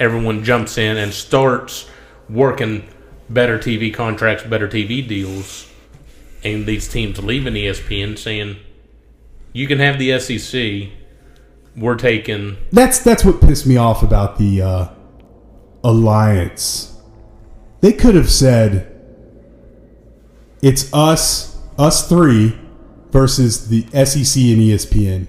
everyone jumps in and starts working better TV contracts, better TV deals, and these teams leaving ESPN saying, "You can have the SEC. We're taking." That's that's what pissed me off about the uh, alliance. They could have said it's us, us three, versus the SEC and ESPN.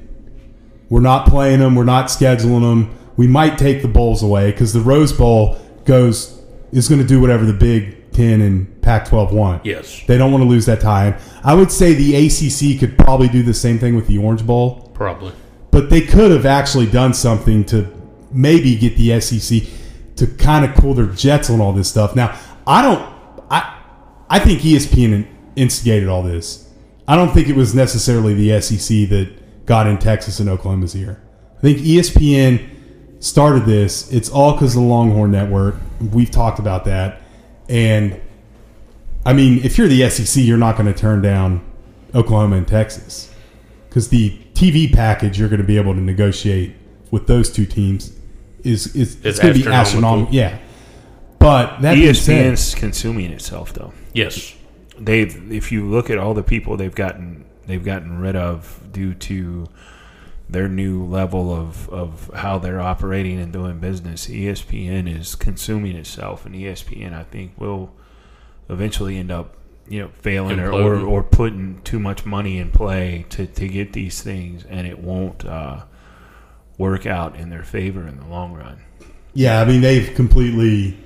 We're not playing them. We're not scheduling them. We might take the bowls away because the Rose Bowl goes is going to do whatever the Big Ten and Pac-12 want. Yes, They don't want to lose that time. I would say the ACC could probably do the same thing with the Orange Bowl probably. but they could have actually done something to maybe get the SEC to kind of cool their jets on all this stuff. Now, I don't, I, I think ESPN instigated all this. I don't think it was necessarily the SEC that got in Texas and Oklahoma's ear. I think ESPN started this. It's all because of the Longhorn Network. We've talked about that, and I mean, if you're the SEC, you're not going to turn down Oklahoma and Texas because the TV package you're going to be able to negotiate with those two teams is is it's, It's going to be astronomical. astronomical. Yeah, but that being said, ESPN's consuming itself though. Yes. They've if you look at all the people they've gotten they've gotten rid of due to their new level of, of how they're operating and doing business, ESPN is consuming itself and ESPN I think will eventually end up you know failing or, or, or putting too much money in play to, to get these things and it won't uh, work out in their favor in the long run. yeah, I mean they've completely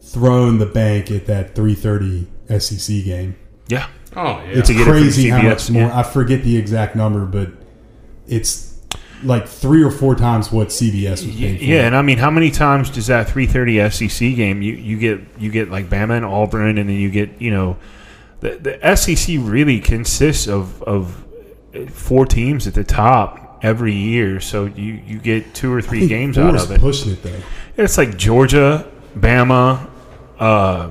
thrown the bank at that 3:30 SEC game. Yeah. Oh yeah. It's To get it from crazy how much more. yeah. I forget the exact number, but it's like three or four times what CBS was paying for. yeah, and I mean, how many times does that 3:30 SEC game you, you get you get like Bama and Auburn, and then you get you know the the SEC really consists of of four teams at the top every year, so you you get two or three games out of it. pushing it though. It's like Georgia, Bama, uh,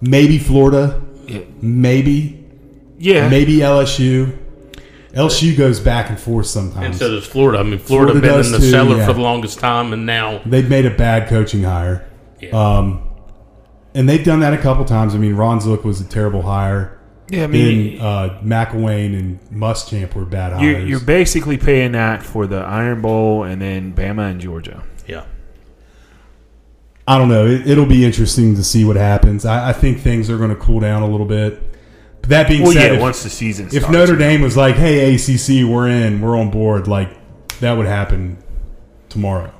Maybe Florida, yeah, maybe yeah, maybe LSU. LSU goes back and forth sometimes. and sometimes. so does Florida. I mean, Florida, Florida been does in the too, cellar yeah. for the longest time, and now They've made a bad coaching hire. Yeah. Um, and they've done that a couple times. I mean, Ron Zook was a terrible hire. yeah. I mean, Then uh, McElwain and Muschamp were bad you're, hires. you're basically paying that for the Iron Bowl and then Bama and Georgia. yeah, I don't know. It, it'll be interesting to see what happens. I, I think things are going to cool down a little bit. But that being Well, said, yeah, if, once the season if Notre Dame was like, "Hey, ACC, we're in, we're on board," like that would happen tomorrow.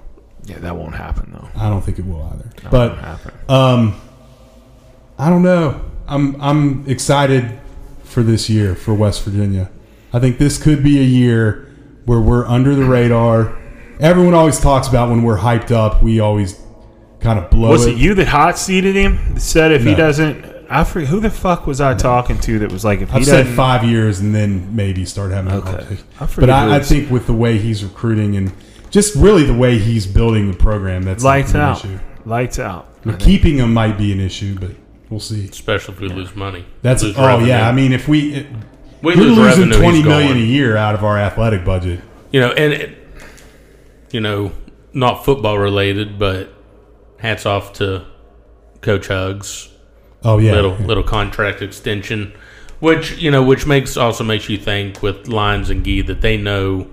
yeah, that won't happen though. I don't think it will either. That but. Um, I don't know. I'm I'm excited for this year for West Virginia. I think this could be a year where we're under the radar. Everyone always talks about when we're hyped up, we always kind of blow Was it. it you that hot seated him? Said if he doesn't, I forget who the fuck was I talking to that was like if he I've said doesn't. five years and then maybe start having a Okay. conversation. I forget But who I, I it think with the way he's recruiting and just really the way he's building the program, that's not lights an out, issue. lights out. I think. Keeping him might be an issue, but we'll see. especially if we lose money. That's lose oh revenue. yeah. I mean, if we it, we we're lose losing revenue, twenty he's million gone. a year out of our athletic budget. You know, and it, you know, not football related, but hats off to Coach Huggs. Oh yeah, little yeah. little contract extension, which you know, which makes also makes you think with Lyons and Gee that they know,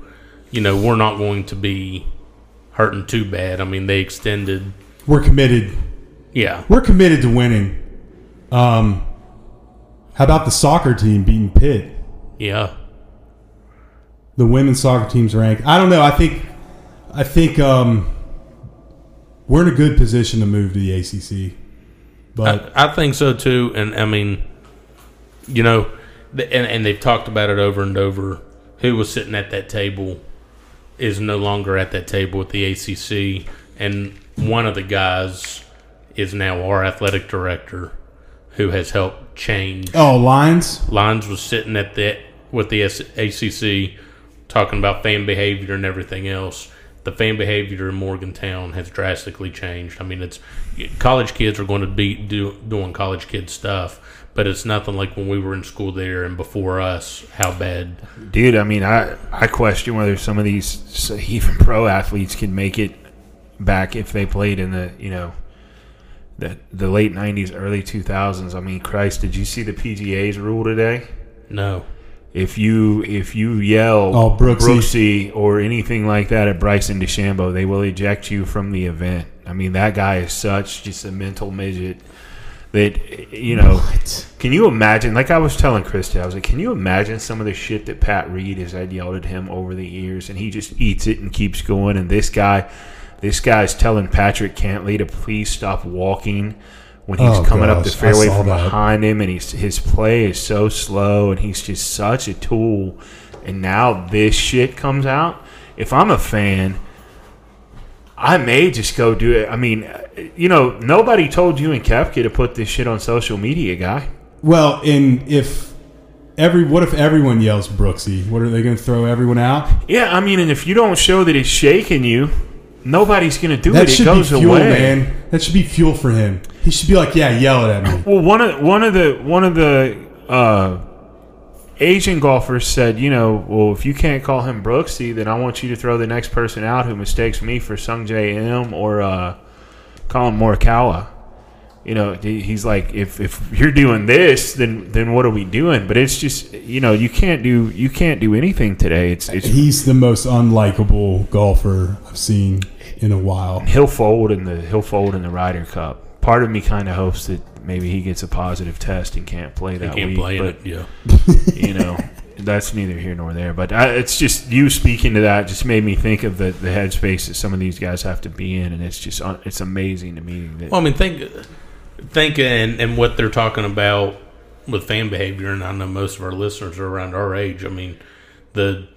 you know, we're not going to be hurting too bad. I mean, they extended. We're committed. Yeah, We're committed to winning. Um, how about the soccer team beating Pitt? yeah. The women's soccer team's ranked. I don't know. I think, I think um, we're in a good position to move to the ACC. But I, I think so too. And I mean, you know, and, and they've talked about it over and over. Who was sitting at that table is no longer at that table with the ACC, and one of the guys is now our athletic director, who has helped change. oh, Lyons. Lyons was sitting at that with the ACC talking about fan behavior and everything else. The fan behavior in Morgantown has drastically changed. I mean, it's college kids are going to be do, doing college kid stuff, but it's nothing like when we were in school there and before us. How bad? Dude, I mean, I I question whether some of these even pro athletes can make it back if they played in the you know the the late '90s, early 2000s. I mean, Christ, did you see the PGA's rule today? No, If you if you yell Oh, Brooksy. Brooksy or anything like that at Bryson DeChambeau, they will eject you from the event. I mean, that guy is such just a mental midget that you know. Can you imagine? Like I was telling Krista, I was like, can you imagine some of the shit that Pat Reed has had yelled at him over the years, and he just eats it and keeps going. And this guy, this guy's telling Patrick Cantlay to please stop walking when he's Oh, coming up the fairway from that. behind him, and he's his play is so slow, and he's just such a tool. And now this shit comes out. If I'm a fan, I may just go do it. I mean, you know, nobody told you and Koepka to put this shit on social media, guy. Well, and if every what if everyone yells Brooksy? What are they going to throw everyone out? Yeah, I mean, and if you don't show that it's shaking you, nobody's gonna do That it. It should goes be fuel, away. man. That should be fuel for him. He should be like, yeah, yell it at me. Well, one of one of the one of the uh, Asian golfers said, you know, well, if you can't call him Brooksy, then I want you to throw the next person out who mistakes me for Sungjae Im or uh, Collin Morikawa. You know, he's like, if if you're doing this, then then what are we doing? But it's just, you know, you can't do you can't do anything today. It's it's He's the most unlikable golfer I've seen in a while. he'll fold in the he'll fold in the Ryder Cup. Part of me kind of hopes that maybe he gets a positive test and can't play they that can't week. play but it. Yeah, you know, that's neither here nor there. But I, it's just you speaking to that just made me think of the the headspace that some of these guys have to be in, and it's just uh, it's amazing to me that Well, I mean, think, think, and, and what they're talking about with fan behavior, and I know most of our listeners are around our age. I mean, the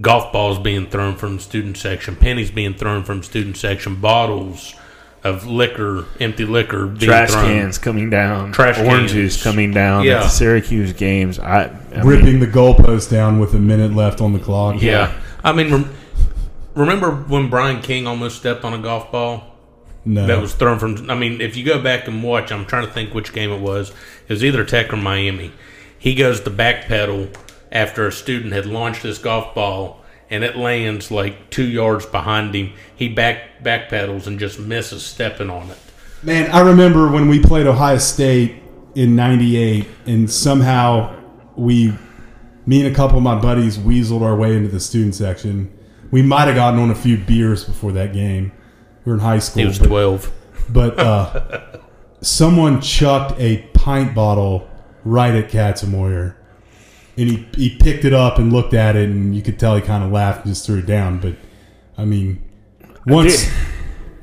golf balls being thrown from the student section, pennies being thrown from student section, bottles of liquor, empty liquor being trash thrown. cans coming down, Trash oranges cans. coming down Yeah. at the Syracuse games. I, I Ripping mean, the goalpost down with a minute left on the clock. Yeah, I mean, rem- remember when Brian King almost stepped on a golf ball? No. that was thrown from. I mean, if you go back and watch, I'm trying to think which game it was. It was either Tech or Miami. He goes to backpedal after a student had launched his golf ball, and it lands like two yards behind him. He back backpedals and just misses stepping on it. Man, I remember when we played Ohio State in '98, and somehow we, me and a couple of my buddies, weaseled our way into the student section. We might have gotten on a few beers before that game. We were in high school. He was but- 12. but uh, someone chucked a pint bottle right at Katzenmoyer. And he, he picked it up and looked at it, and you could tell he kind of laughed and just threw it down. But, I mean, once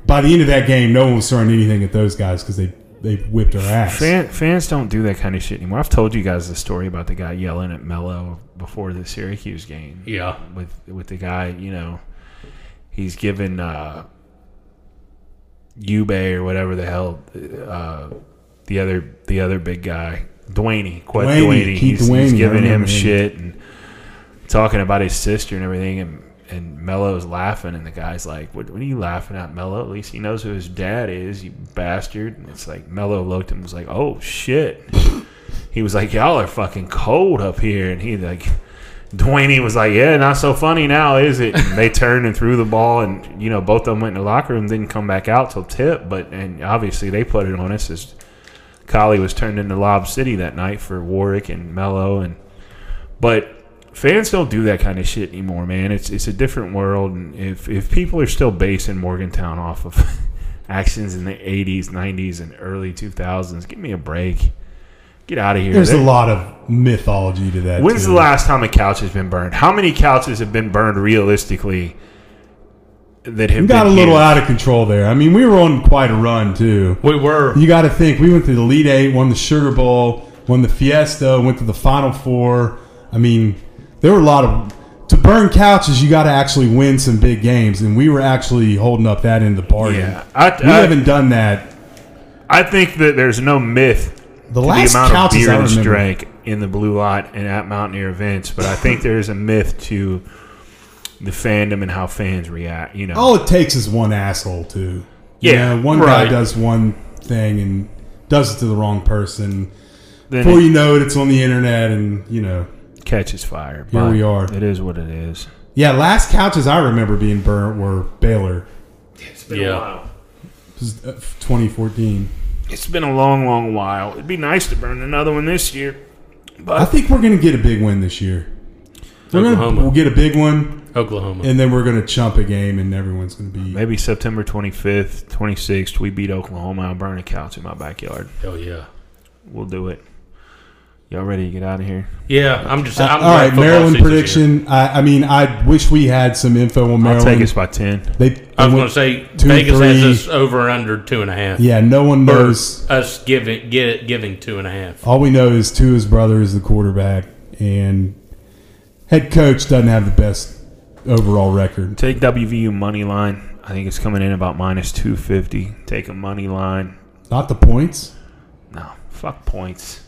by the end of that game, no one was throwing anything at those guys because they, they whipped our ass. Fan, fans don't do that kind of shit anymore. I've told you guys the story about the guy yelling at Melo before the Syracuse game. Yeah. with with the guy, you know, he's given uh, Ube or whatever the hell uh, the other the other big guy, Dwayne, Quet Dwayne, Dwayne. Keith He's, Dwayne, he's giving him. shit and talking about his sister and everything, and and Melo's laughing, and the guy's like, "What, what are you laughing at, Melo? At least he knows who his dad is, you bastard." And it's like Melo looked and was like, "Oh shit." He was like, "Y'all are fucking cold up here," and he like. Dwayne was like, "Yeah, not so funny now, is it?" And they turned and threw the ball, and you know both of them went in the locker room, didn't come back out till tip. But and obviously they put it on us as Collie was turned into Lob City that night for Warrick and Melo, and but fans don't do that kind of shit anymore, man. It's it's a different world, and if if people are still basing Morgantown off of actions in the '80s, '90s, and early 2000s, give me a break. Get out of here. There's a lot of mythology to that. When's too. the last time a couch has been burned? How many couches have been burned realistically? That have We got a little used? out of control there. I mean, we were on quite a run too. We were. You got to think we went to the Elite Eight, won the Sugar Bowl, won the Fiesta, went to the Final Four. I mean, there were a lot of to burn couches. You got to actually win some big games, and we were actually holding up that in the bargain. Yeah, I, we I- haven't done that. I think that there's no myth The last the amount of beer I remember. drank in the blue lot and at Mountaineer events, but I think there's a myth to the fandom and how fans react. You know, All it takes is one asshole to. You Yeah, know, one guy does one thing and does it to the wrong person. then Before it you know it, it's on the internet, and you know. catches fire. Here but we are. It is what it is. Yeah, last couches I remember being burnt were Baylor. It's been Yeah. a while. It was uh, 2014. It's been a long, long while. It'd be nice to burn another one this year, But I think we're going to get a big win this year. We're gonna we'll get a big one, Oklahoma. and then we're going to chump a game, and everyone's going to be. maybe September 25th, 26th, we beat Oklahoma. I'll burn a couch in my backyard. Hell yeah. We'll do it. Y'all ready to get out of here? Yeah, I'm just. Uh, I'm all glad right, football Maryland prediction. I, I mean, I wish we had some info on Maryland. I'll take us by 10. They, I was going to say two, Vegas has us over under two and a half. Yeah, no one knows. us giving get it giving two and a half. All we know is Tua's brother is the quarterback, and head coach doesn't have the best overall record. Take WVU money line. I think it's coming in about minus 250. Take a money line. Not the points. No, fuck points.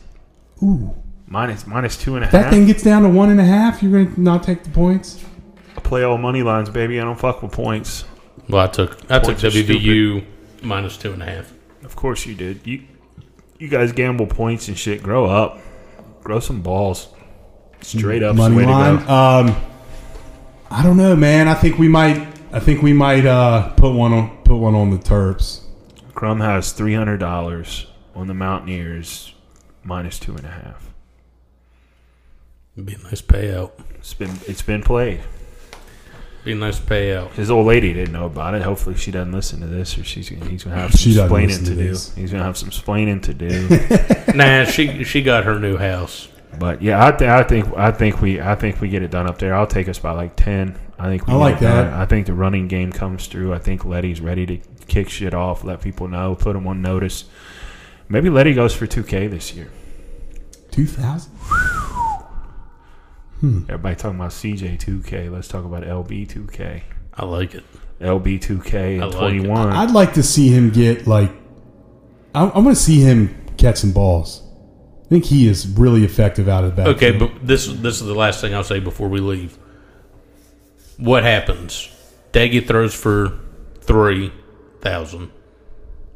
Ooh, Minus minus two and a if that thing gets down to one and a half. You're going to not take the points. I play all money lines, baby. I don't fuck with points. Well, I took I took Points are WVU minus two and a half. Of course you did. You you guys gamble points and shit. Grow up. Grow some balls. Straight up, money way line. to go. Um, I don't know, man. I think we might. I think we might uh, put one on put one on the Terps. Crum has three hundred dollars on the Mountaineers, minus two and a half. It'd be a nice payout. It's been it's been played. Be a nice payout. His old lady didn't know about it. Hopefully, she doesn't listen to this, or she's gonna, he's gonna have some She doesn't explaining listen to, to do. this. He's gonna have some explaining to do. nah, she she got her new house. But yeah, I, th- I think I think we I think we get it done up there. I'll take us by like ten. I think we I like it done. that. I think the running game comes through. I think Leddie's ready to kick shit off, let people know, put them on notice. Maybe Leddie goes for two K this year. Two thousand. Hmm. Everybody talking about CJ two K. Let's talk about LB two K. I like it. LB two K I and like it. twenty one. I'd like to see him get like. I, I want to see him catch some balls. I think he is really effective out of the back. Okay, but this this is the last thing I'll say before we leave. What happens? Doege throws for three thousand,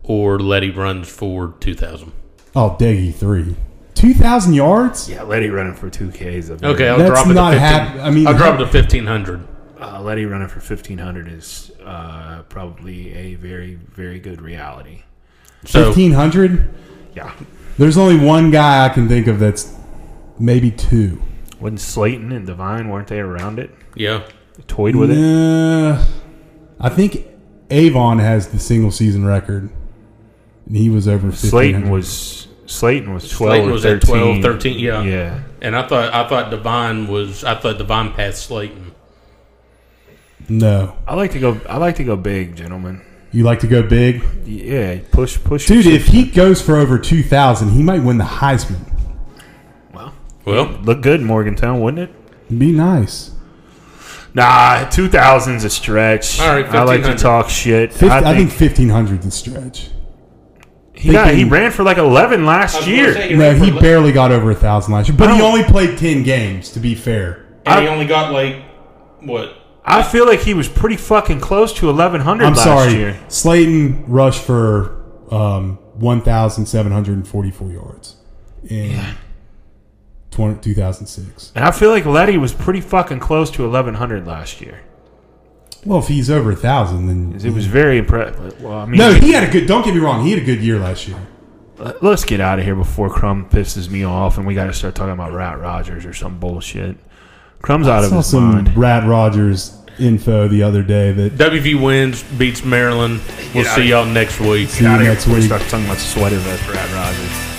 or Leddie runs for two thousand. oh, Doege three, two thousand yards. Yeah, Leddie running for two Ks. Okay, I'll That's drop it not to 15, hap- I mean, I'll drop it to fifteen hundred. Uh, Leddie running for fifteen hundred is uh, probably a very very good reality. So Fifteen hundred. Yeah, There's only one guy I can think of that's maybe two. wasn't Slaton and Devine weren't they around it? yeah, Toyed with it. I think Avon has the single season record. And he was over 1500. Slaton was Slaton was twelve. Slaton or was at 13. 12, 13, yeah. yeah. and I thought I thought Devine was I thought Devine passed Slaton. No. I like to go. I like to go big, gentlemen. You like to go big? Yeah, push push. Dude, your if shit. he goes for over 2,000, he might win the Heisman. well, Well, look good in Morgantown, wouldn't it? Be nice. Nah, two thousand's a stretch. All right, I like to talk shit. Fif- I I think, think 1,500 is the stretch. he got, he ran for like eleven last year. No, he barely got over 1,000 last year. But he oh. only played 10 games, to be fair. and he only got like what? I feel like he was pretty fucking close to eleven hundred I'm last sorry. year. Slaton rushed for um, 1,744 yards in 20, 2006. And I feel like Leddie was pretty fucking close to eleven hundred last year. Well, if he's over 1,000, then. It was very impressive. Well, I mean, No, he had a good. Don't get me wrong. He had a good year last year. let's get out of here before Crumb pisses me off and we got to start talking about Rat Rogers or some bullshit. crumbs out of saw his some mind. Rat Rogers info the other day that WV wins, beats Maryland. We'll Get see outta y'all next week. see you Outta here next before we week. start talking about sweater vest, Rat Rogers.